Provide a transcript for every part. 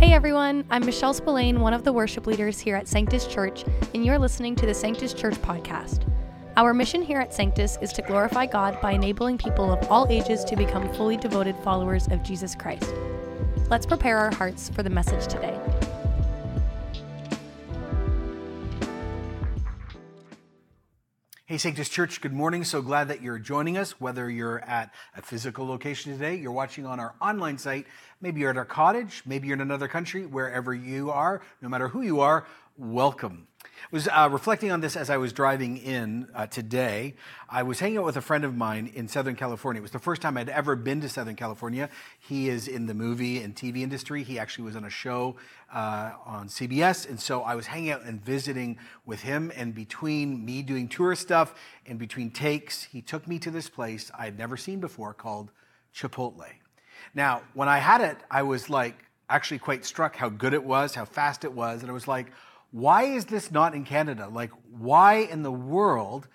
Hey everyone, I'm Michelle Spillane, one of the worship leaders here at Sanctus Church, and you're listening to the Sanctus Church podcast. Our mission here at Sanctus is to glorify God by enabling people of all ages to become fully devoted followers of Jesus Christ. Let's prepare our hearts for the message today. Hey, Sanctus Church, good morning. So glad that you're joining us, whether you're at a physical location today, you're watching on our online site, maybe you're at our cottage, maybe you're in another country, wherever you are, no matter who you are, welcome. Was uh, reflecting on this as I was driving in uh, today. I was hanging out with a friend of mine in Southern California. It was the first time I'd ever been to Southern California. He is in the movie and TV industry. He actually was on a show uh, on CBS. And so I was hanging out and visiting with him. And between me doing tour stuff and between takes, he took me to this place I had never seen before called Chipotle. Now, when I had it, I was like actually quite struck how good it was, how fast it was. And I was like, why is this not in Canada? Like, why in the world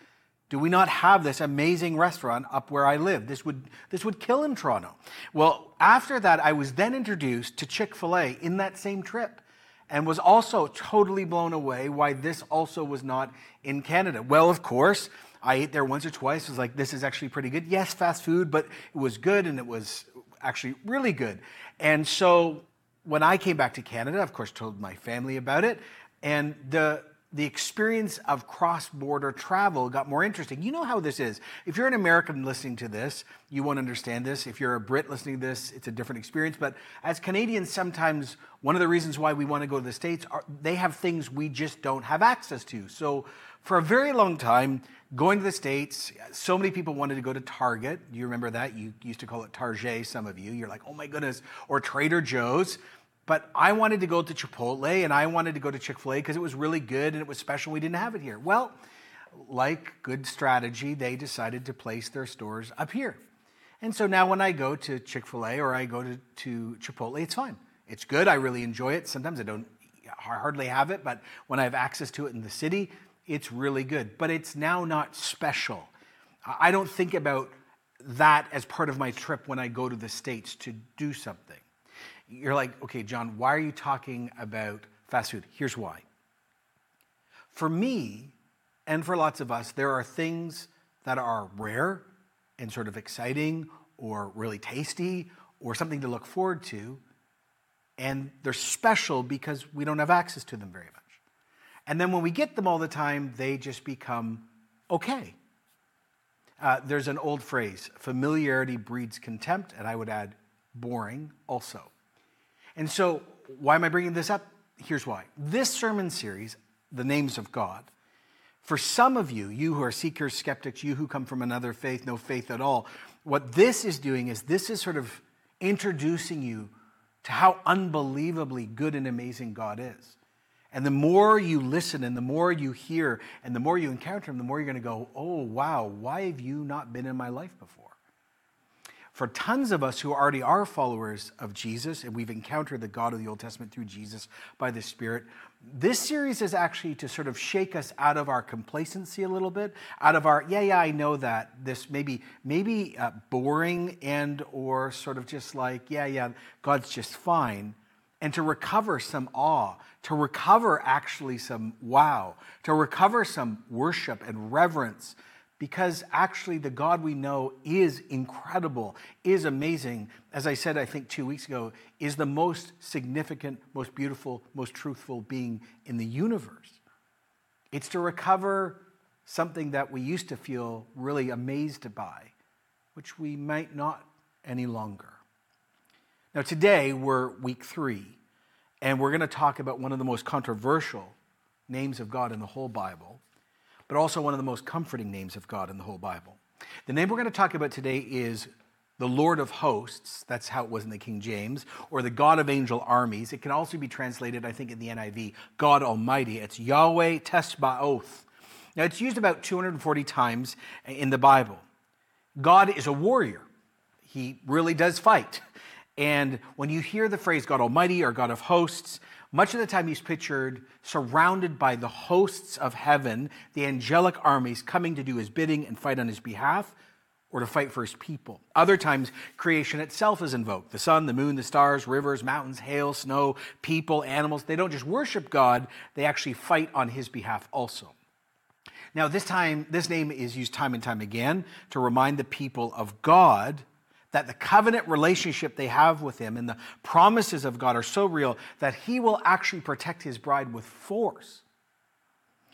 do we not have this amazing restaurant up where I live? This would, this would kill in Toronto. Well, after that, I was then introduced to Chick fil A in that same trip and was also totally blown away why this also was not in Canada. Well, of course, I ate there once or twice. Was like, this is actually pretty good. Yes, fast food, but it was good and it was actually really good. And so when I came back to Canada, of course, told my family about it. And the, the experience of cross border travel got more interesting. You know how this is. If you're an American listening to this, you won't understand this. If you're a Brit listening to this, it's a different experience. But as Canadians, sometimes one of the reasons why we want to go to the States are they have things we just don't have access to. So for a very long time, going to the States, so many people wanted to go to Target. You remember that? You used to call it Target, some of you. You're like, oh my goodness. Or Trader Joe's. But I wanted to go to Chipotle and I wanted to go to Chick fil A because it was really good and it was special. We didn't have it here. Well, like good strategy, they decided to place their stores up here. And so now when I go to Chick fil A or I go to, to Chipotle, it's fine. It's good. I really enjoy it. Sometimes I don't hardly have it, but when I have access to it in the city, it's really good. But it's now not special. I don't think about that as part of my trip when I go to the States to do something. You're like, okay, Jon, why are you talking about fast food? Here's why. For me, and for lots of us, there are things that are rare and sort of exciting or really tasty or something to look forward to. And they're special because we don't have access to them very much. And then when we get them all the time, they just become okay. Uh, there's an old phrase familiarity breeds contempt, and I would add boring also. And so, why am I bringing this up? Here's why. This sermon series, The Names of God, for some of you, you who are seekers, skeptics, you who come from another faith, no faith at all, what this is doing is this is sort of introducing you to how unbelievably good and amazing God is. And the more you listen and the more you hear and the more you encounter Him, the more you're going to go, oh, wow, why have you not been in my life before? For tons of us who already are followers of Jesus, and we've encountered the God of the Old Testament through Jesus by the Spirit, this series is actually to sort of shake us out of our complacency a little bit, out of our yeah, yeah, I know that this maybe maybe uh, boring and or sort of just like yeah, yeah, God's just fine, and to recover some awe, to recover actually some wow, to recover some worship and reverence because actually the God we know is incredible, is amazing. As I said, I think two weeks ago, is the most significant, most beautiful, most truthful being in the universe. It's to recover something that we used to feel really amazed by, which we might not any longer. Now, today we're week three, and we're going to talk about one of the most controversial names of God in the whole Bible but also one of the most comforting names of God in the whole Bible. The name we're going to talk about today is the Lord of hosts. That's how it was in the King James, or the God of angel armies. It can also be translated, I think, in the NIV, God Almighty. It's Yahweh Tsebaoth. Now, it's used about 240 times in the Bible. God is a warrior, He really does fight. And when you hear the phrase God Almighty or God of hosts, much of the time, he's pictured surrounded by the hosts of heaven, the angelic armies coming to do his bidding and fight on his behalf, or to fight for his people. Other times, creation itself is invoked the sun, the moon, the stars, rivers, mountains, hail, snow, people, animals. They don't just worship God, they actually fight on his behalf also. Now, this time, this name is used time and time again to remind the people of God that the covenant relationship they have with him and the promises of God are so real that he will actually protect his bride with force.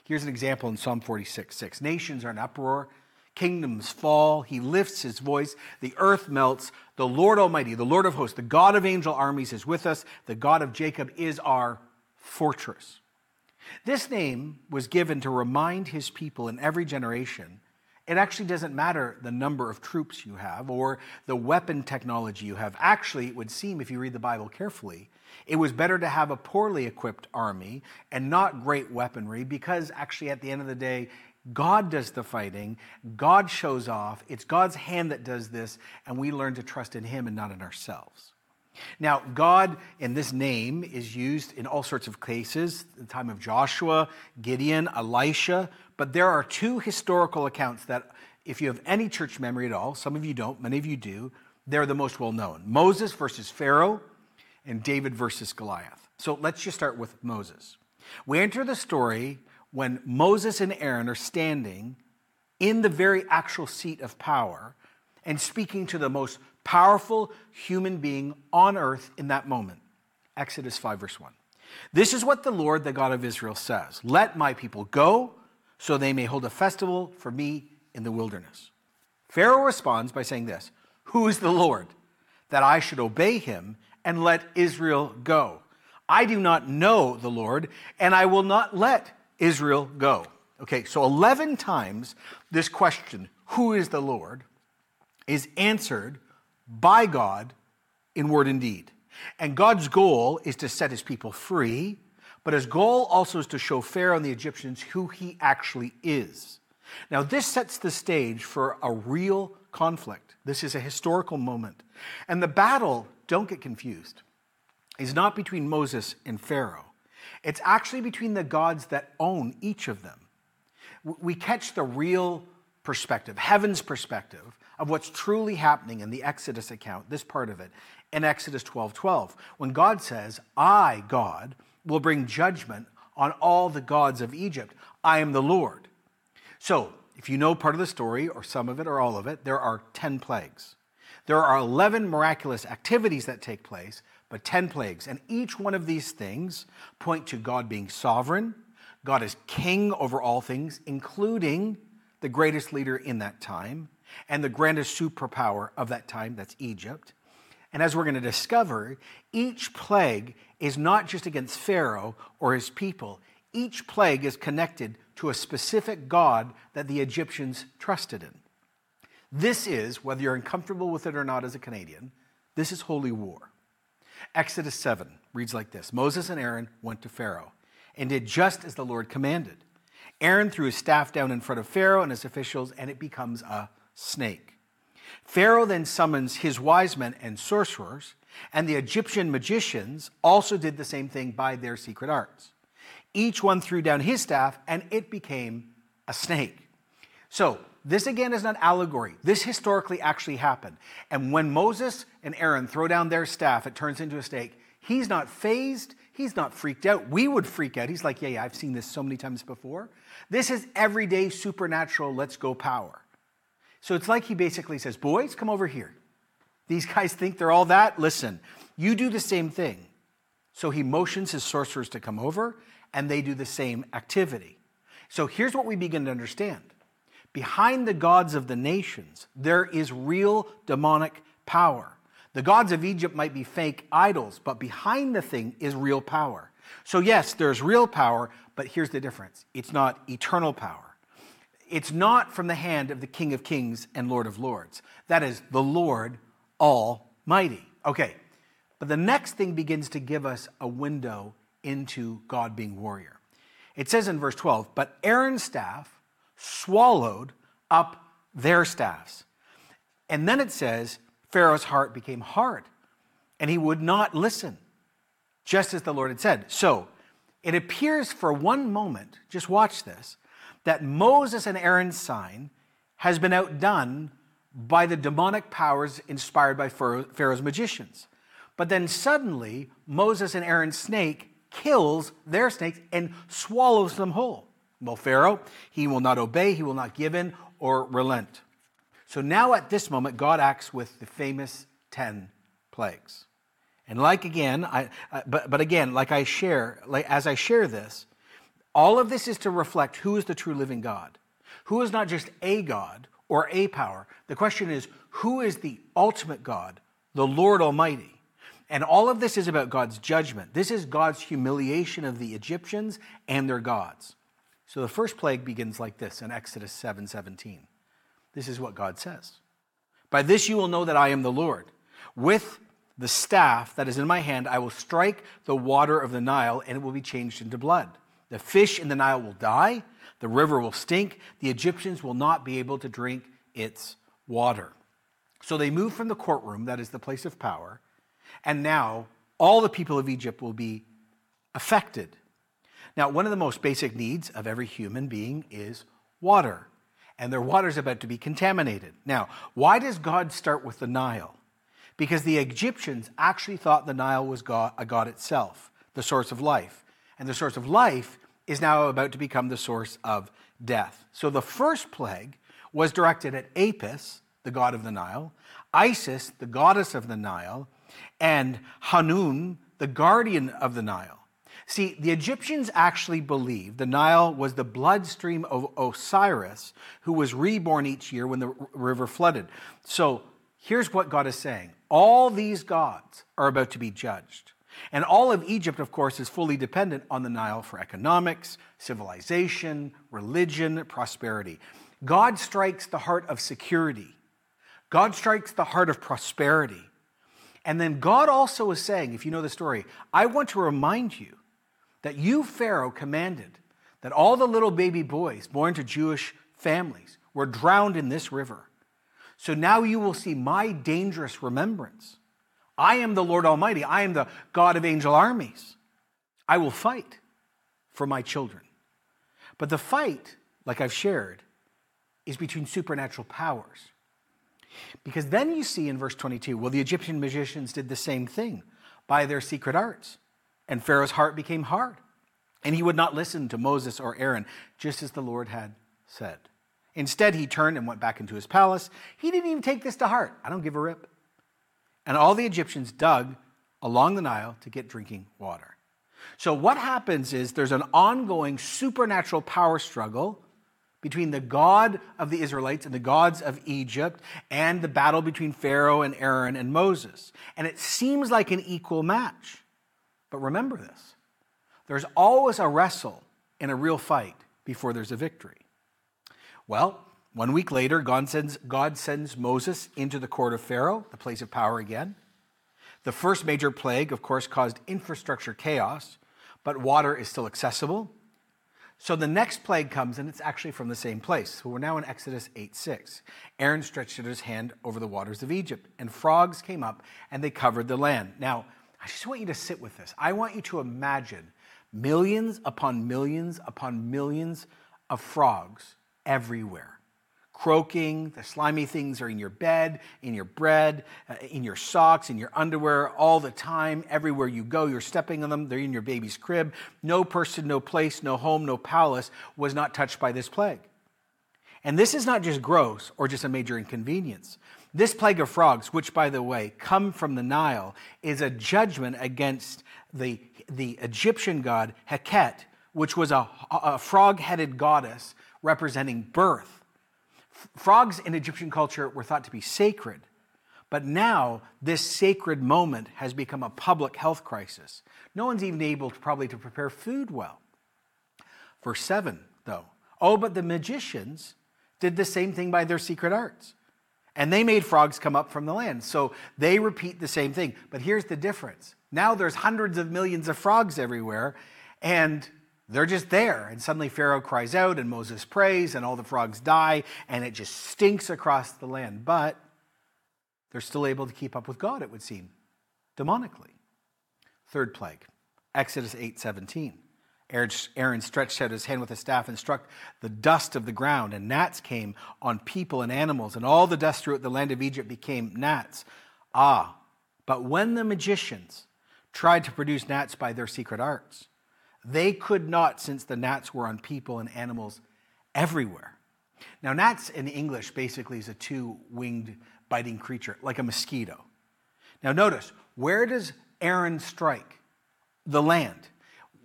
Here's an example in Psalm 46 6. Nations are in uproar, kingdoms fall, he lifts his voice, the earth melts. The Lord Almighty, the Lord of hosts, the God of angel armies is with us, the God of Jacob is our fortress. This name was given to remind his people in every generation it actually doesn't matter the number of troops you have or the weapon technology you have. Actually, it would seem, if you read the Bible carefully, it was better to have a poorly equipped army and not great weaponry because, actually, at the end of the day, God does the fighting, God shows off, it's God's hand that does this, and we learn to trust in Him and not in ourselves. Now, God in this name is used in all sorts of cases, the time of Joshua, Gideon, Elisha, but there are two historical accounts that, if you have any church memory at all, some of you don't, many of you do, they're the most well known Moses versus Pharaoh and David versus Goliath. So let's just start with Moses. We enter the story when Moses and Aaron are standing in the very actual seat of power and speaking to the most powerful human being on earth in that moment. Exodus 5, verse 1. This is what the Lord, the God of Israel, says Let my people go so they may hold a festival for me in the wilderness. Pharaoh responds by saying this Who is the Lord that I should obey him and let Israel go? I do not know the Lord, and I will not let Israel go. Okay, so 11 times this question, Who is the Lord, is answered by God in word and deed. And God's goal is to set his people free, but his goal also is to show Pharaoh and the Egyptians who he actually is. Now, this sets the stage for a real conflict. This is a historical moment. And the battle, don't get confused, is not between Moses and Pharaoh. It's actually between the gods that own each of them. We catch the real perspective, heaven's perspective, of what's truly happening in the Exodus account, this part of it, in Exodus 12 12, when God says, I, God, will bring judgment on all the gods of Egypt. I am the Lord. So, if you know part of the story, or some of it, or all of it, there are 10 plagues. There are 11 miraculous activities that take place, but 10 plagues. And each one of these things point to God being sovereign. God is king over all things, including the greatest leader in that time and the grandest superpower of that time, that's Egypt. And as we're going to discover, each plague is not just against Pharaoh or his people, each plague is connected to a specific God that the Egyptians trusted in. This is, whether you're uncomfortable with it or not as a Canadian, this is holy war. Exodus 7 reads like this Moses and Aaron went to Pharaoh and did just as the Lord commanded. Aaron threw his staff down in front of Pharaoh and his officials, and it becomes a snake. Pharaoh then summons his wise men and sorcerers, and the Egyptian magicians also did the same thing by their secret arts. Each one threw down his staff, and it became a snake. So, this again is not allegory. This historically actually happened. And when Moses and Aaron throw down their staff, it turns into a snake. He's not phased. He's not freaked out. We would freak out. He's like, yeah, yeah, I've seen this so many times before. This is everyday supernatural, let's go power. So it's like he basically says, Boys, come over here. These guys think they're all that. Listen, you do the same thing. So he motions his sorcerers to come over, and they do the same activity. So here's what we begin to understand behind the gods of the nations, there is real demonic power. The gods of Egypt might be fake idols, but behind the thing is real power. So, yes, there's real power, but here's the difference it's not eternal power. It's not from the hand of the King of Kings and Lord of Lords. That is the Lord Almighty. Okay, but the next thing begins to give us a window into God being warrior. It says in verse 12, but Aaron's staff swallowed up their staffs. And then it says, Pharaoh's heart became hard and he would not listen, just as the Lord had said. So it appears for one moment, just watch this, that Moses and Aaron's sign has been outdone by the demonic powers inspired by Pharaoh's magicians. But then suddenly, Moses and Aaron's snake kills their snakes and swallows them whole. Well, Pharaoh, he will not obey, he will not give in or relent. So now at this moment, God acts with the famous 10 plagues. And like again, I, but, but again, like I share, like as I share this, all of this is to reflect who is the true living God, who is not just a God or a power. The question is, who is the ultimate God, the Lord Almighty? And all of this is about God's judgment. This is God's humiliation of the Egyptians and their gods. So the first plague begins like this in Exodus 7 17. This is what God says By this you will know that I am the Lord. With the staff that is in my hand, I will strike the water of the Nile, and it will be changed into blood. The fish in the Nile will die, the river will stink, the Egyptians will not be able to drink its water. So they move from the courtroom, that is the place of power, and now all the people of Egypt will be affected. Now, one of the most basic needs of every human being is water, and their water is about to be contaminated. Now, why does God start with the Nile? Because the Egyptians actually thought the Nile was God, a God itself, the source of life. And the source of life is now about to become the source of death. So the first plague was directed at Apis, the god of the Nile, Isis, the goddess of the Nile, and Khnum, the guardian of the Nile. See, the Egyptians actually believed the Nile was the bloodstream of Osiris, who was reborn each year when the river flooded. So here's what God is saying all these gods are about to be judged. And all of Egypt, of course, is fully dependent on the Nile for economics, civilization, religion, prosperity. God strikes the heart of security. God strikes the heart of prosperity. And then God also is saying, if you know the story, I want to remind you that you, Pharaoh, commanded that all the little baby boys born to Jewish families were drowned in this river. So now you will see my dangerous remembrance. I am the Lord Almighty. I am the God of angel armies. I will fight for my children. But the fight, like I've shared, is between supernatural powers. Because then you see in verse 22, well, the Egyptian magicians did the same thing by their secret arts. And Pharaoh's heart became hard, and he would not listen to Moses or Aaron, just as the Lord had said. Instead, he turned and went back into his palace. He didn't even take this to heart. I don't give a rip. And all the Egyptians dug along the Nile to get drinking water. So, what happens is there's an ongoing supernatural power struggle between the God of the Israelites and the gods of Egypt and the battle between Pharaoh and Aaron and Moses. And it seems like an equal match. But remember this there's always a wrestle in a real fight before there's a victory. Well, one week later, God sends, God sends Moses into the court of Pharaoh, the place of power again. The first major plague, of course, caused infrastructure chaos, but water is still accessible. So the next plague comes, and it's actually from the same place. So we're now in Exodus 8 6. Aaron stretched out his hand over the waters of Egypt, and frogs came up and they covered the land. Now, I just want you to sit with this. I want you to imagine millions upon millions upon millions of frogs everywhere croaking. The slimy things are in your bed, in your bread, uh, in your socks, in your underwear, all the time. Everywhere you go, you're stepping on them. They're in your baby's crib. No person, no place, no home, no palace was not touched by this plague. And this is not just gross or just a major inconvenience. This plague of frogs, which, by the way, come from the Nile, is a judgment against the, the Egyptian god Heket, which was a, a frog headed goddess representing birth Frogs in Egyptian culture were thought to be sacred, but now this sacred moment has become a public health crisis. No one's even able to probably to prepare food well. Verse 7, though. Oh, but the magicians did the same thing by their secret arts. And they made frogs come up from the land. So they repeat the same thing. But here's the difference. Now there's hundreds of millions of frogs everywhere, and they're just there. And suddenly Pharaoh cries out, and Moses prays, and all the frogs die, and it just stinks across the land. But they're still able to keep up with God, it would seem, demonically. Third plague, Exodus 8 17. Aaron stretched out his hand with a staff and struck the dust of the ground, and gnats came on people and animals, and all the dust throughout the land of Egypt became gnats. Ah, but when the magicians tried to produce gnats by their secret arts, they could not, since the gnats were on people and animals everywhere. Now, gnats in English basically is a two winged biting creature, like a mosquito. Now, notice, where does Aaron strike? The land.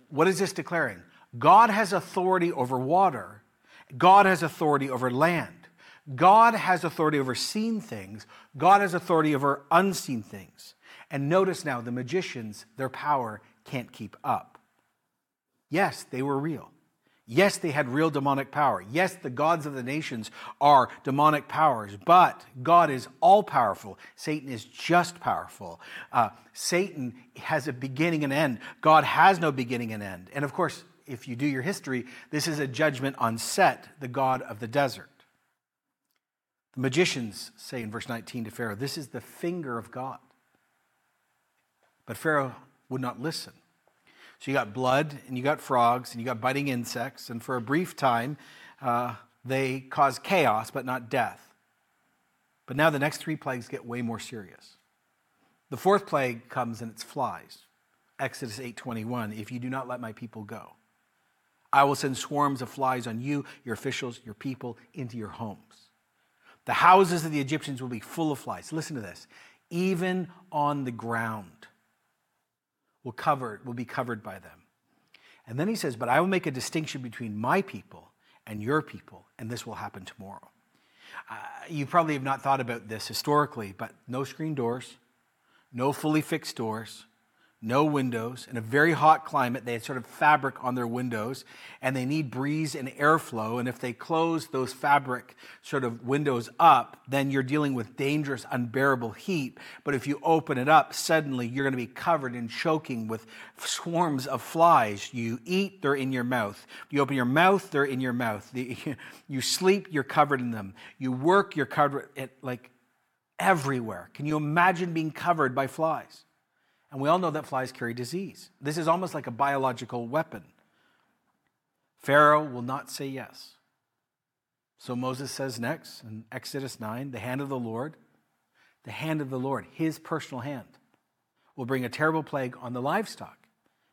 What is this declaring? God has authority over water, God has authority over land. God has authority over seen things, God has authority over unseen things. And notice now, the magicians, their power can't keep up. Yes, they were real. Yes, they had real demonic power. Yes, the gods of the nations are demonic powers, but God is all powerful. Satan is just powerful. Uh, Satan has a beginning and end. God has no beginning and end. And of course, if you do your history, this is a judgment on Set, the god of the desert. The magicians say in verse 19 to Pharaoh, This is the finger of God. But Pharaoh would not listen. So you got blood, and you got frogs, and you got biting insects, and for a brief time, uh, they cause chaos, but not death. But now the next three plagues get way more serious. The fourth plague comes, and it's flies. Exodus 8:21. If you do not let my people go, I will send swarms of flies on you, your officials, your people, into your homes. The houses of the Egyptians will be full of flies. Listen to this. Even on the ground will, cover, will be covered by them. And then he says, But I will make a distinction between my people and your people, and this will happen tomorrow. Uh, you probably have not thought about this historically, but no screen doors, no fully fixed doors, no windows, in a very hot climate. They had sort of fabric on their windows, and they need breeze and airflow. And if they close those fabric sort of windows up, then you're dealing with dangerous, unbearable heat. But if you open it up, suddenly you're going to be covered and choking with swarms of flies. You eat, they're in your mouth. You open your mouth, they're in your mouth. You sleep, you're covered in them. You work, you're covered like everywhere. Can you imagine being covered by flies? And we all know that flies carry disease. This is almost like a biological weapon. Pharaoh will not say yes. So Moses says next in Exodus 9 the hand of the Lord, the hand of the Lord, his personal hand, will bring a terrible plague on the livestock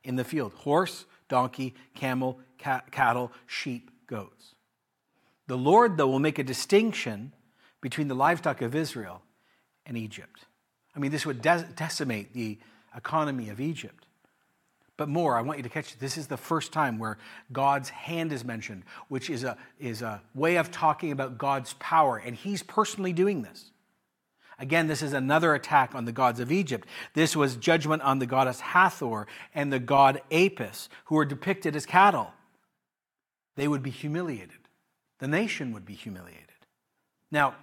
in the field horse, donkey, camel, cat, cattle, sheep, goats. The Lord, though, will make a distinction between the livestock of Israel and Egypt. I mean, this would decimate the economy of Egypt. But more, I want you to catch this is the first time where God's hand is mentioned, which is a, is a way of talking about God's power, and He's personally doing this. Again, this is another attack on the gods of Egypt. This was judgment on the goddess Hathor and the god Apis, who are depicted as cattle. They would be humiliated. The nation would be humiliated. Now,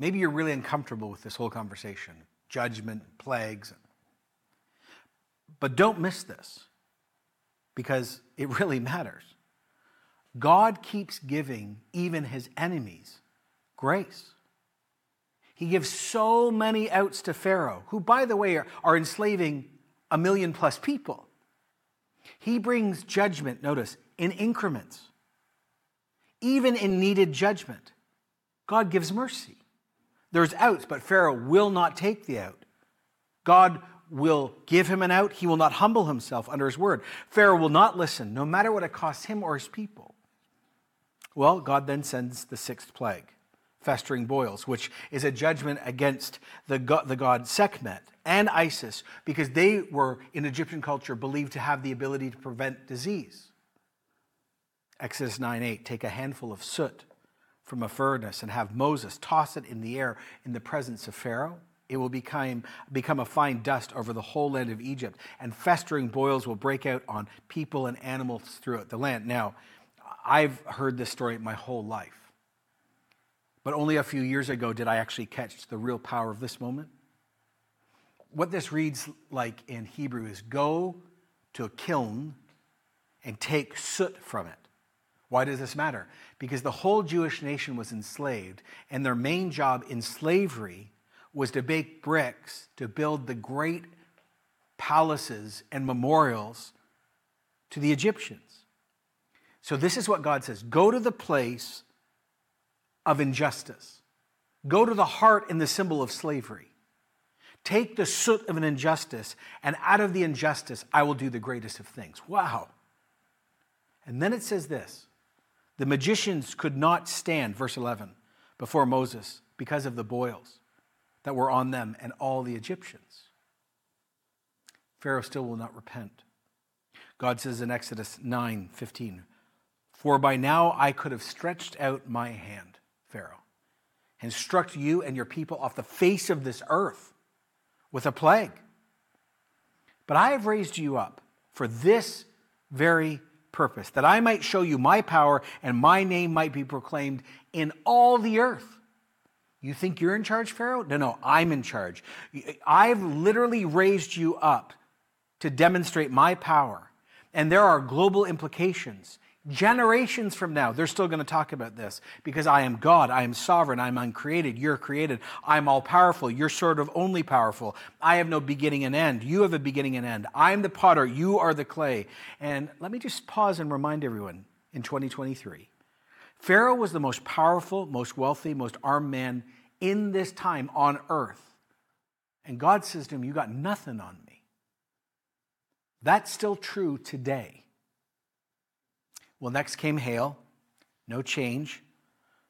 maybe you're really uncomfortable with this whole conversation judgment, plagues, but don't miss this because it really matters. God keeps giving even his enemies grace. He gives so many outs to Pharaoh, who, by the way, are, are enslaving a million plus people. He brings judgment, notice, in increments. Even in needed judgment, God gives mercy. There's outs, but Pharaoh will not take the out. God will give him an out. He will not humble himself under his word. Pharaoh will not listen, no matter what it costs him or his people. Well, God then sends the sixth plague, festering boils, which is a judgment against the god, the god Sekhmet and Isis, because they were, in Egyptian culture, believed to have the ability to prevent disease. Exodus 9 8, take a handful of soot from a furnace and have Moses toss it in the air in the presence of Pharaoh it will become, become a fine dust over the whole land of Egypt, and festering boils will break out on people and animals throughout the land. Now, I've heard this story my whole life, but only a few years ago did I actually catch the real power of this moment. What this reads like in Hebrew is go to a kiln and take soot from it. Why does this matter? Because the whole Jewish nation was enslaved, and their main job in slavery was to bake bricks to build the great palaces and memorials to the Egyptians. So, this is what God says go to the place of injustice, go to the heart and the symbol of slavery. Take the soot of an injustice, and out of the injustice, I will do the greatest of things. Wow. And then it says this the magicians could not stand, verse 11, before Moses because of the boils that were on them and all the Egyptians. Pharaoh still will not repent. God says in Exodus 9 15, For by now I could have stretched out my hand, Pharaoh, and struck you and your people off the face of this earth with a plague. But I have raised you up for this very purpose, that I might show you my power and my name might be proclaimed in all the earth. You think you're in charge, Pharaoh? No, no, I'm in charge. I've literally raised you up to demonstrate my power. And there are global implications. Generations from now, they're still going to talk about this because I am God, I am sovereign, I'm uncreated, you're created, I'm all powerful, you're sort of only powerful. I have no beginning and end, you have a beginning and end. I'm the potter, you are the clay. And let me just pause and remind everyone in 2023 Pharaoh was the most powerful, most wealthy, most armed man in this time on earth. And God says to him, You got nothing on me. That's still true today. Well, next came hail, no change.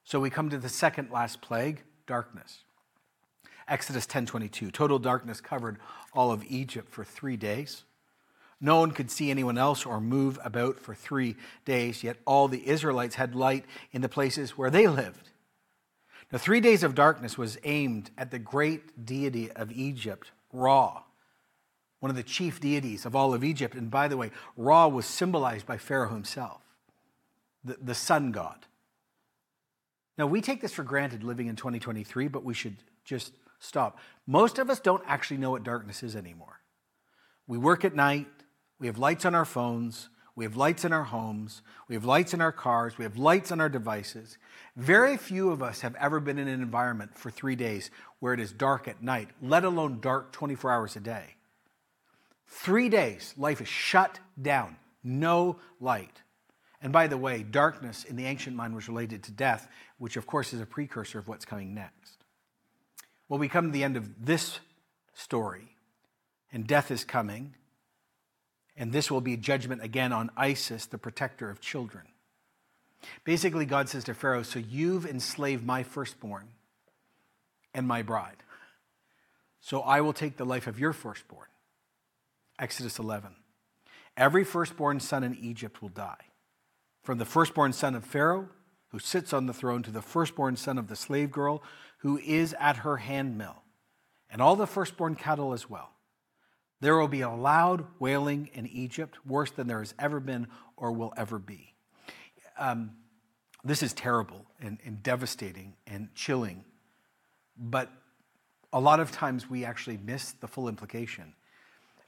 So we come to the second last plague, darkness. Exodus 10:22. Total darkness covered all of Egypt for 3 days. No one could see anyone else or move about for 3 days, yet all the Israelites had light in the places where they lived. Now 3 days of darkness was aimed at the great deity of Egypt, Ra, one of the chief deities of all of Egypt. And by the way, Ra was symbolized by Pharaoh himself the, the sun god. Now, we take this for granted living in 2023, but we should just stop. Most of us don't actually know what darkness is anymore. We work at night, we have lights on our phones, we have lights in our homes, we have lights in our cars, we have lights on our devices. Very few of us have ever been in an environment for three days where it is dark at night, let alone dark 24 hours a day. Three days, life is shut down, no light. And by the way, darkness in the ancient mind was related to death, which of course is a precursor of what's coming next. Well, we come to the end of this story, and death is coming, and this will be judgment again on Isis, the protector of children. Basically, God says to Pharaoh, So you've enslaved my firstborn and my bride. So I will take the life of your firstborn. Exodus 11. Every firstborn son in Egypt will die from the firstborn son of Pharaoh, who sits on the throne, to the firstborn son of the slave girl, who is at her handmill, and all the firstborn cattle as well. There will be a loud wailing in Egypt, worse than there has ever been or will ever be. Um, this is terrible and, and devastating and chilling, but a lot of times we actually miss the full implication.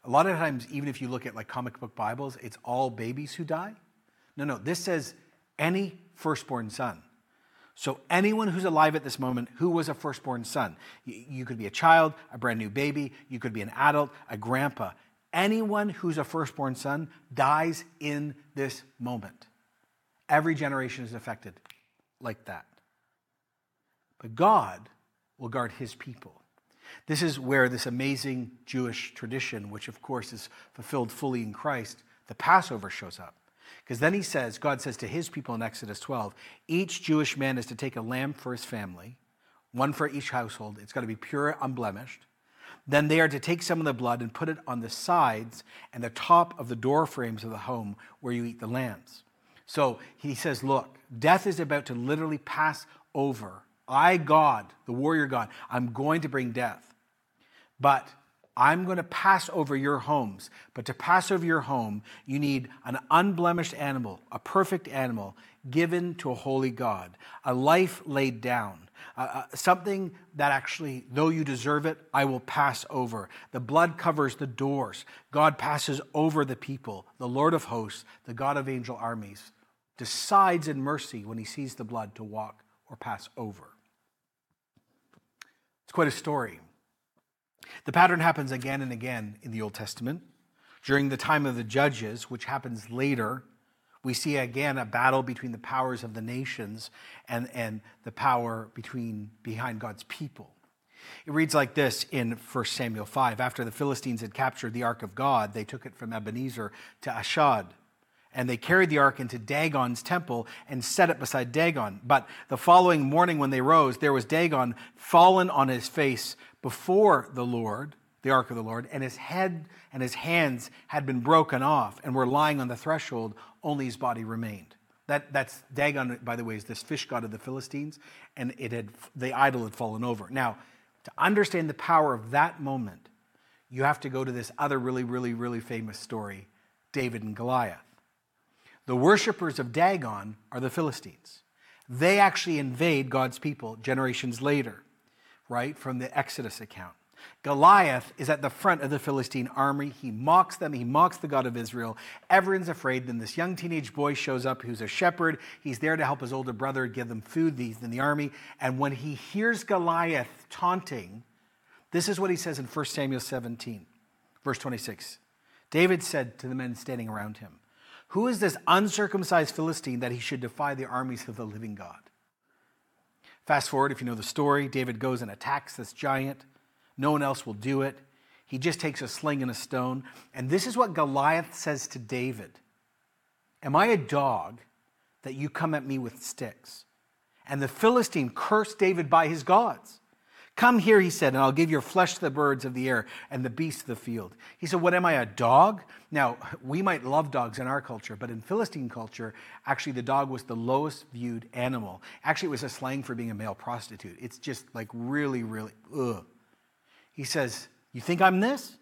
A lot of times, even if you look at like comic book Bibles, it's all babies who die. No, no, this says any firstborn son. So, anyone who's alive at this moment who was a firstborn son, you could be a child, a brand new baby, you could be an adult, a grandpa. Anyone who's a firstborn son dies in this moment. Every generation is affected like that. But God will guard his people. This is where this amazing Jewish tradition, which of course is fulfilled fully in Christ, the Passover shows up. Because then he says, God says to his people in Exodus 12, each Jewish man is to take a lamb for his family, one for each household. It's got to be pure, unblemished. Then they are to take some of the blood and put it on the sides and the top of the door frames of the home where you eat the lambs. So he says, Look, death is about to literally pass over. I, God, the warrior God, I'm going to bring death. But I'm going to pass over your homes. But to pass over your home, you need an unblemished animal, a perfect animal given to a holy God, a life laid down, uh, something that actually, though you deserve it, I will pass over. The blood covers the doors. God passes over the people. The Lord of hosts, the God of angel armies, decides in mercy when he sees the blood to walk or pass over. It's quite a story. The pattern happens again and again in the Old Testament. During the time of the judges, which happens later, we see again a battle between the powers of the nations and, and the power between behind God's people. It reads like this in 1 Samuel 5. After the Philistines had captured the ark of God, they took it from Ebenezer to Ashdod. And they carried the ark into Dagon's temple and set it beside Dagon. But the following morning, when they rose, there was Dagon fallen on his face before the Lord, the ark of the Lord, and his head and his hands had been broken off and were lying on the threshold, only his body remained. That, that's Dagon, by the way, is this fish god of the Philistines, and it had the idol had fallen over. Now, to understand the power of that moment, you have to go to this other really, really, really famous story David and Goliath. The worshippers of Dagon are the Philistines. They actually invade God's people generations later, right, from the Exodus account. Goliath is at the front of the Philistine army. He mocks them. He mocks the God of Israel. Everyone's afraid. Then this young teenage boy shows up who's a shepherd. He's there to help his older brother give them food. He's in the army. And when he hears Goliath taunting, this is what he says in 1 Samuel 17, verse 26. David said to the men standing around him, Who is this uncircumcised Philistine that he should defy the armies of the living God? Fast forward, if you know the story, David goes and attacks this giant. No one else will do it. He just takes a sling and a stone. And this is what Goliath says to David Am I a dog that you come at me with sticks? And the Philistine cursed David by his gods. Come here, he said, and I'll give your flesh to the birds of the air and the beasts of the field. He said, What am I, a dog? Now, we might love dogs in our culture, but in Philistine culture, actually, the dog was the lowest viewed animal. Actually, it was a slang for being a male prostitute. It's just like really, really, ugh. He says, You think I'm this?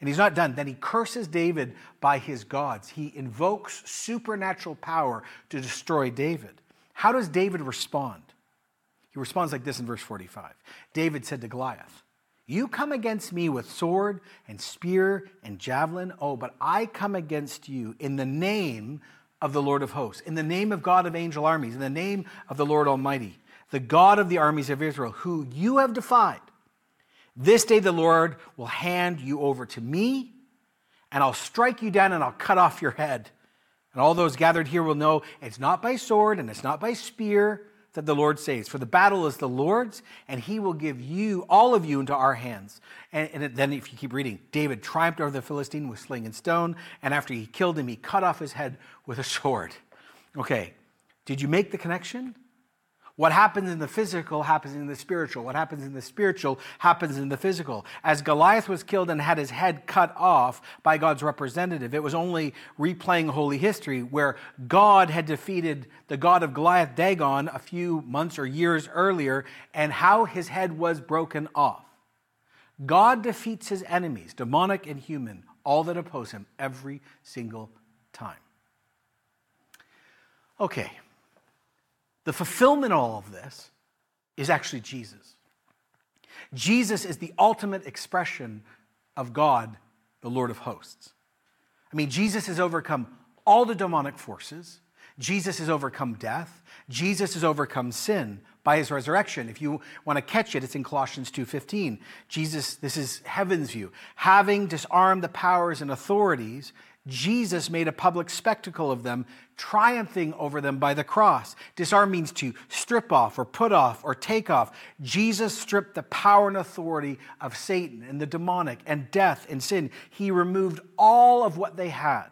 And he's not done. Then he curses David by his gods. He invokes supernatural power to destroy David. How does David respond? He responds like this in verse 45. David said to Goliath, You come against me with sword and spear and javelin. Oh, but I come against you in the name of the Lord of hosts, in the name of God of angel armies, in the name of the Lord Almighty, the God of the armies of Israel, who you have defied. This day the Lord will hand you over to me, and I'll strike you down and I'll cut off your head. And all those gathered here will know it's not by sword and it's not by spear that the Lord saves. For the battle is the Lord's, and he will give you, all of you, into our hands. And, and, then, if you keep reading, David triumphed over the Philistine with sling and stone, and after he killed him, he cut off his head with a sword. Okay, did you make the connection? What happens in the physical happens in the spiritual. What happens in the spiritual happens in the physical. As Goliath was killed and had his head cut off by God's representative, it was only replaying holy history where God had defeated the God of Goliath, Dagon, a few months or years earlier, and how his head was broken off. God defeats his enemies, demonic and human, all that oppose him, every single time. Okay. The fulfillment of all of this is actually Jesus. Jesus is the ultimate expression of God, the Lord of hosts. I mean, Jesus has overcome all the demonic forces. Jesus has overcome death. Jesus has overcome sin by his resurrection. If you want to catch it, it's in Colossians 2:15. Jesus, this is heaven's view. Having disarmed the powers and authorities, Jesus made a public spectacle of them, triumphing over them by the cross. Disarm means to strip off or put off or take off. Jesus stripped the power and authority of Satan and the demonic and death and sin. He removed all of what they had.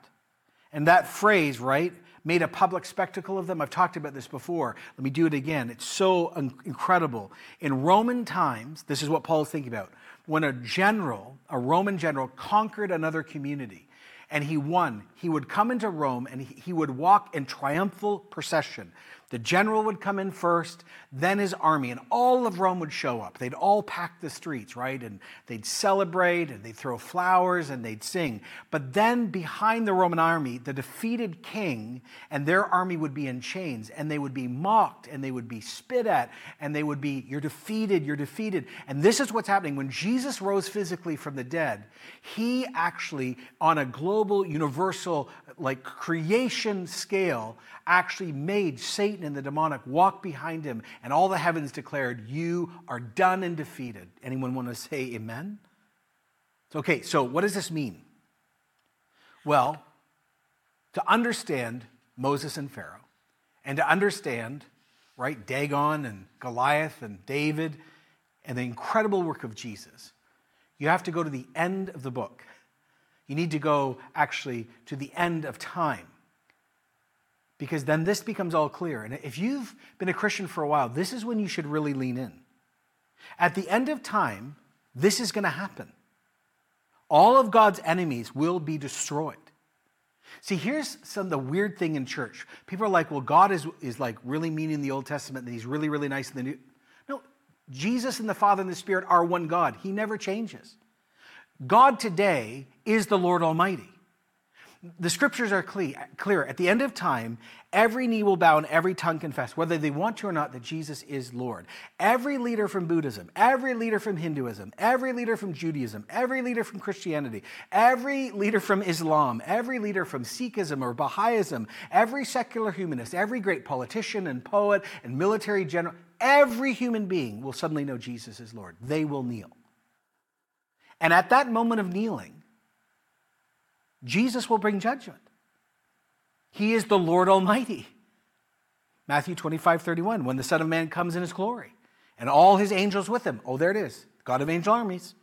And that phrase, right, made a public spectacle of them. I've talked about this before. Let me do it again. It's so incredible. In Roman times, this is what Paul is thinking about. When a general, a Roman general, conquered another community, and he won. He would come into Rome and he would walk in triumphal procession. The general would come in first, then his army, and all of Rome would show up. They'd all pack the streets, right? And they'd celebrate and they'd throw flowers and they'd sing. But then behind the Roman army, the defeated king and their army would be in chains and they would be mocked and they would be spit at and they would be, You're defeated, you're defeated. And this is what's happening. When Jesus rose physically from the dead, he actually, on a global, universal, like creation scale, actually made Satan and the demonic walk behind him, and all the heavens declared, You are done and defeated. Anyone want to say amen? Okay, so what does this mean? Well, to understand Moses and Pharaoh, and to understand, right, Dagon and Goliath and David and the incredible work of Jesus, you have to go to the end of the book. You need to go actually to the end of time. Because then this becomes all clear. And if you've been a Christian for a while, this is when you should really lean in. At the end of time, this is going to happen. All of God's enemies will be destroyed. See, here's some the weird thing in church. People are like, well, God is, is like really mean in the Old Testament and he's really, really nice in the New. No, Jesus and the Father and the Spirit are one God. He never changes. God today is the Lord Almighty. The scriptures are clear. At the end of time, every knee will bow and every tongue confess, whether they want to or not, that Jesus is Lord. Every leader from Buddhism, every leader from Hinduism, every leader from Judaism, every leader from Christianity, every leader from Islam, every leader from Sikhism or Baha'ism, every secular humanist, every great politician and poet and military general, every human being will suddenly know Jesus is Lord. They will kneel. And at that moment of kneeling, Jesus will bring judgment. He is the Lord Almighty. Matthew 25, 31, when the Son of Man comes in his glory and all his angels with him. Oh, there it is, God of angel armies.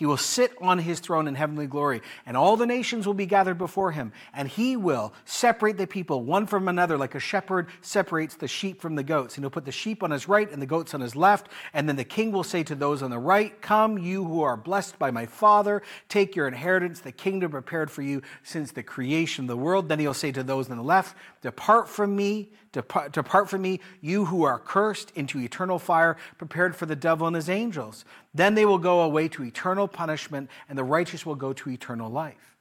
He will sit on his throne in heavenly glory, and all the nations will be gathered before him, and he will separate the people one from another, like a shepherd separates the sheep from the goats. And he'll put the sheep on his right and the goats on his left. And then the king will say to those on the right, Come, you who are blessed by my Father, take your inheritance, the kingdom prepared for you since the creation of the world. Then he'll say to those on the left, Depart from me, depart, depart from me, you who are cursed, into eternal fire prepared for the devil and his angels. Then they will go away to eternal punishment, and the righteous will go to eternal life.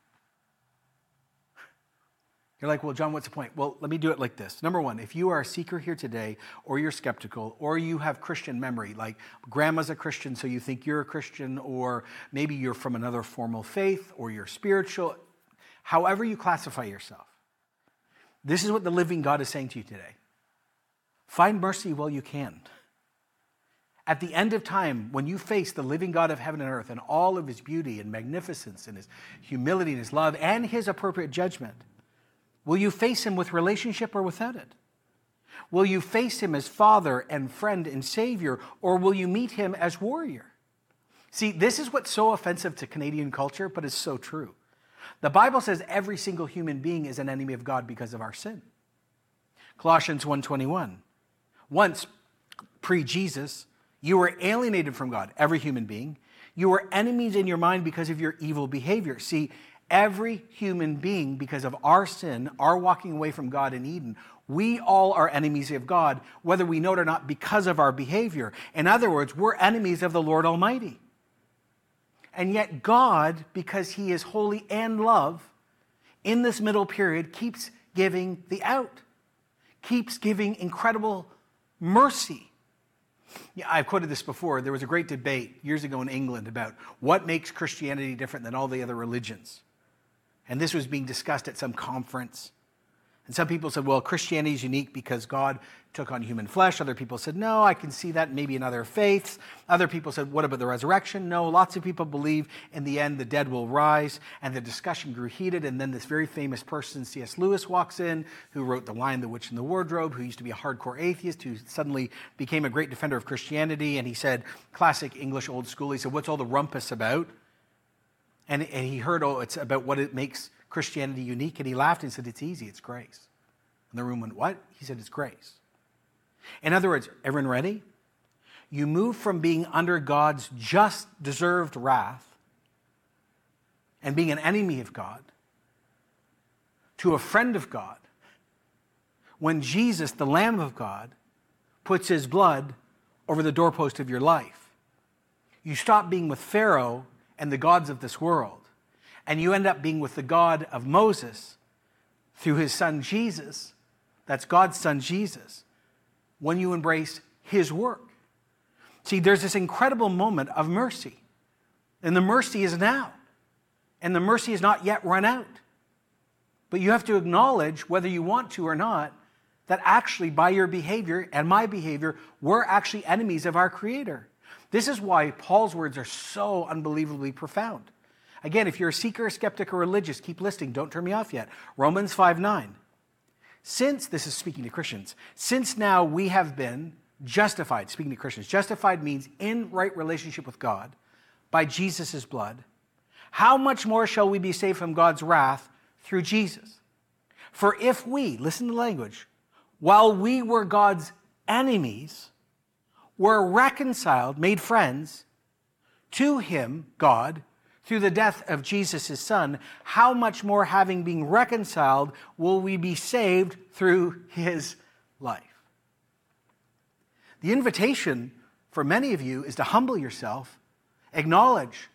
You're like, well, Jon, what's the point? Well, let me do it like this. Number one, if you are a seeker here today, or you're skeptical, or you have Christian memory, like grandma's a Christian, so you think you're a Christian, or maybe you're from another formal faith, or you're spiritual, however you classify yourself, this is what the living God is saying to you today find mercy while you can. At the end of time, when you face the living God of heaven and earth and all of his beauty and magnificence and his humility and his love and his appropriate judgment, will you face him with relationship or without it? Will you face him as father and friend and savior, or will you meet him as warrior? See, this is what's so offensive to Canadian culture, but is so true. The Bible says every single human being is an enemy of God because of our sin. Colossians 1:21. Once pre-Jesus, you were alienated from God, every human being. You were enemies in your mind because of your evil behavior. See, every human being because of our sin, our walking away from God in Eden, we all are enemies of God, whether we know it or not, because of our behavior. In other words, we're enemies of the Lord Almighty. And yet, God, because He is holy and love, in this middle period keeps giving the out, keeps giving incredible mercy. Yeah, I've quoted this before. There was a great debate years ago in England about what makes Christianity different than all the other religions. And this was being discussed at some conference. And some people said, well, Christianity is unique because God took on human flesh. Other people said, no, I can see that maybe in other faiths. Other people said, what about the resurrection? No, lots of people believe in the end the dead will rise. And the discussion grew heated. And then this very famous person, C.S. Lewis, walks in, who wrote The Lion, the Witch, and the Wardrobe, who used to be a hardcore atheist, who suddenly became a great defender of Christianity. And he said, classic English old school, he said, what's all the rumpus about? And, and he heard, oh, it's about what it makes Christianity unique? And he laughed and said, It's easy, it's grace. And the room went, What? He said, It's grace. In other words, everyone ready? You move from being under God's just deserved wrath and being an enemy of God to a friend of God when Jesus, the Lamb of God, puts his blood over the doorpost of your life. You stop being with Pharaoh and the gods of this world and you end up being with the God of Moses through his son Jesus. That's God's son Jesus. When you embrace his work. See, there's this incredible moment of mercy. And the mercy is now. And the mercy is not yet run out. But you have to acknowledge, whether you want to or not, that actually by your behavior and my behavior, we're actually enemies of our Creator. This is why Paul's words are so unbelievably profound. Again, if you're a seeker, skeptic, or religious, keep listening. Don't turn me off yet. Romans 5 9. Since, this is speaking to Christians, since now we have been justified, speaking to Christians, justified means in right relationship with God by Jesus' blood, how much more shall we be saved from God's wrath through Jesus? For if we, listen to the language, while we were God's enemies, were reconciled, made friends to him, God, through the death of Jesus, his son, how much more, having been reconciled, will we be saved through his life? The invitation for many of you is to humble yourself, acknowledge,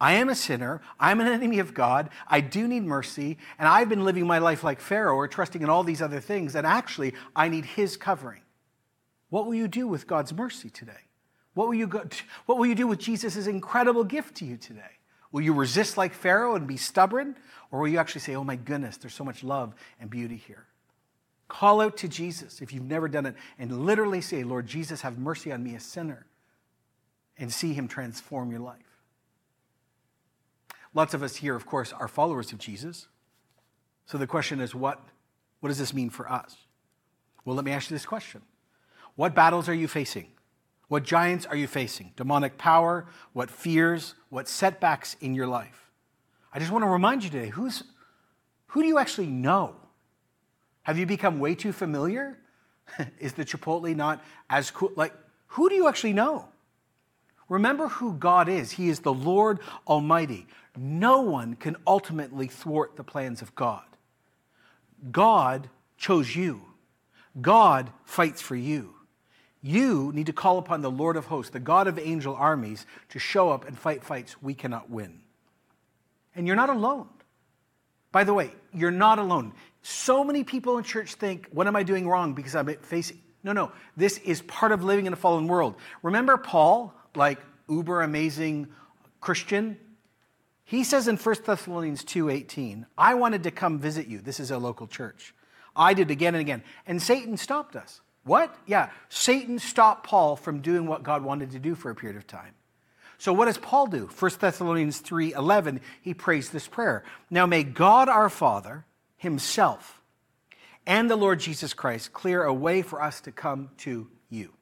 I am a sinner, I'm an enemy of God, I do need mercy, and I've been living my life like Pharaoh or trusting in all these other things, and actually, I need his covering. What will you do with God's mercy today? What will you, go, what will you do with Jesus' incredible gift to you today? Will you resist like Pharaoh and be stubborn? Or will you actually say, oh my goodness, there's so much love and beauty here? Call out to Jesus if you've never done it and literally say, Lord Jesus, have mercy on me, a sinner, and see him transform your life. Lots of us here, of course, are followers of Jesus. So the question is, what, what does this mean for us? Well, let me ask you this question What battles are you facing? What giants are you facing? Demonic power? What fears? What setbacks in your life? I just want to remind you today who's, who do you actually know? Have you become way too familiar? Is the Chipotle not as cool? Like, who do you actually know? Remember who God is. He is the Lord Almighty. No one can ultimately thwart the plans of God. God chose you, God fights for you. You need to call upon the Lord of hosts, the God of angel armies, to show up and fight fights we cannot win. And you're not alone. By the way, you're not alone. So many people in church think, What am I doing wrong because I'm facing. No, no. This is part of living in a fallen world. Remember Paul, like uber amazing Christian? He says in 1 Thessalonians 2:18, I wanted to come visit you. This is a local church. I did again and again. And Satan stopped us. What? Yeah, Satan stopped Paul from doing what God wanted to do for a period of time. So what does Paul do? 1 Thessalonians 3:11, he prays this prayer. Now may God our Father himself and the Lord Jesus Christ clear a way for us to come to you.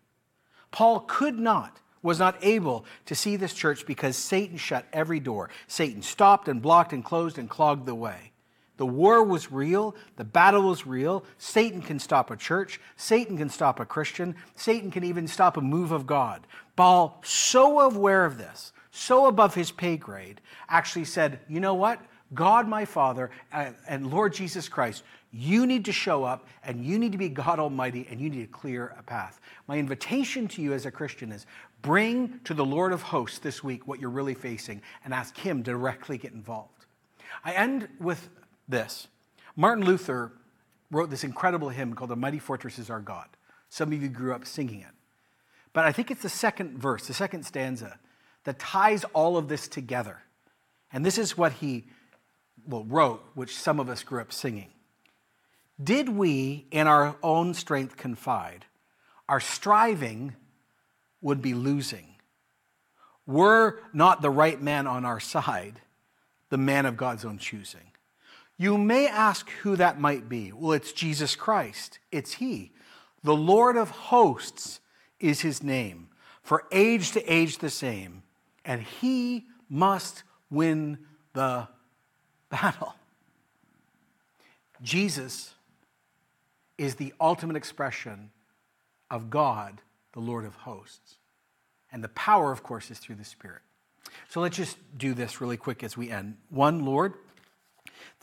Paul could not was not able to see this church because Satan shut every door. Satan stopped and blocked and closed and clogged the way. The war was real. The battle was real. Satan can stop a church. Satan can stop a Christian. Satan can even stop a move of God. Paul, so aware of this, so above his pay grade, actually said, You know what? God, my Father, uh, and Lord Jesus Christ, you need to show up and you need to be God Almighty and you need to clear a path. My invitation to you as a Christian is bring to the Lord of hosts this week what you're really facing and ask Him directly get involved. I end with this. Martin Luther wrote this incredible hymn called The Mighty Fortress is Our God. Some of you grew up singing it. But I think it's the second verse, the second stanza, that ties all of this together. And this is what he well, wrote, which some of us grew up singing. Did we in our own strength confide, our striving would be losing. Were not the right man on our side, the man of God's own choosing. You may ask who that might be. Well, it's Jesus Christ. It's He. The Lord of hosts is His name, for age to age the same, and He must win the battle. Jesus is the ultimate expression of God, the Lord of hosts. And the power, of course, is through the Spirit. So let's just do this really quick as we end. One, Lord,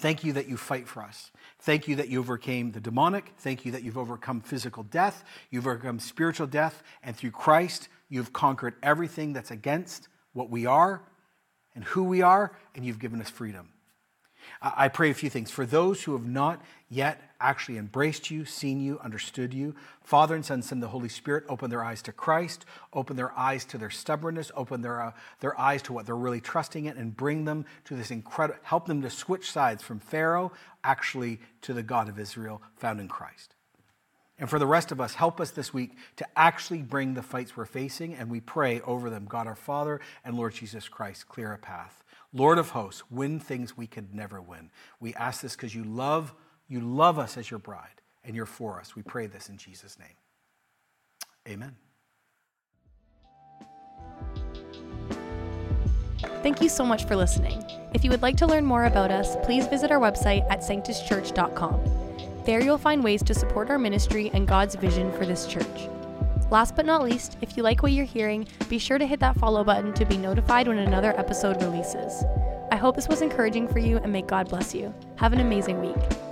Thank you that you fight for us. Thank you that you overcame the demonic. Thank you that you've overcome physical death. You've overcome spiritual death. And through Christ, you've conquered everything that's against what we are and who we are, and you've given us freedom. I pray a few things. For those who have not yet actually embraced you, seen you, understood you, Father and Son, send the Holy Spirit, open their eyes to Christ, open their eyes to their stubbornness, open their, uh, their eyes to what they're really trusting in, and bring them to this incredible, help them to switch sides from Pharaoh actually to the God of Israel found in Christ. And for the rest of us, help us this week to actually bring the fights we're facing, and we pray over them, God our Father and Lord Jesus Christ, clear a path. Lord of hosts, win things we could never win. We ask this because you love, you love us as your bride and you're for us. We pray this in Jesus' name. Amen. Thank you so much for listening. If you would like to learn more about us, please visit our website at sanctuschurch.com. There you'll find ways to support our ministry and God's vision for this church. Last but not least, if you like what you're hearing, be sure to hit that follow button to be notified when another episode releases. I hope this was encouraging for you and may God bless you. Have an amazing week.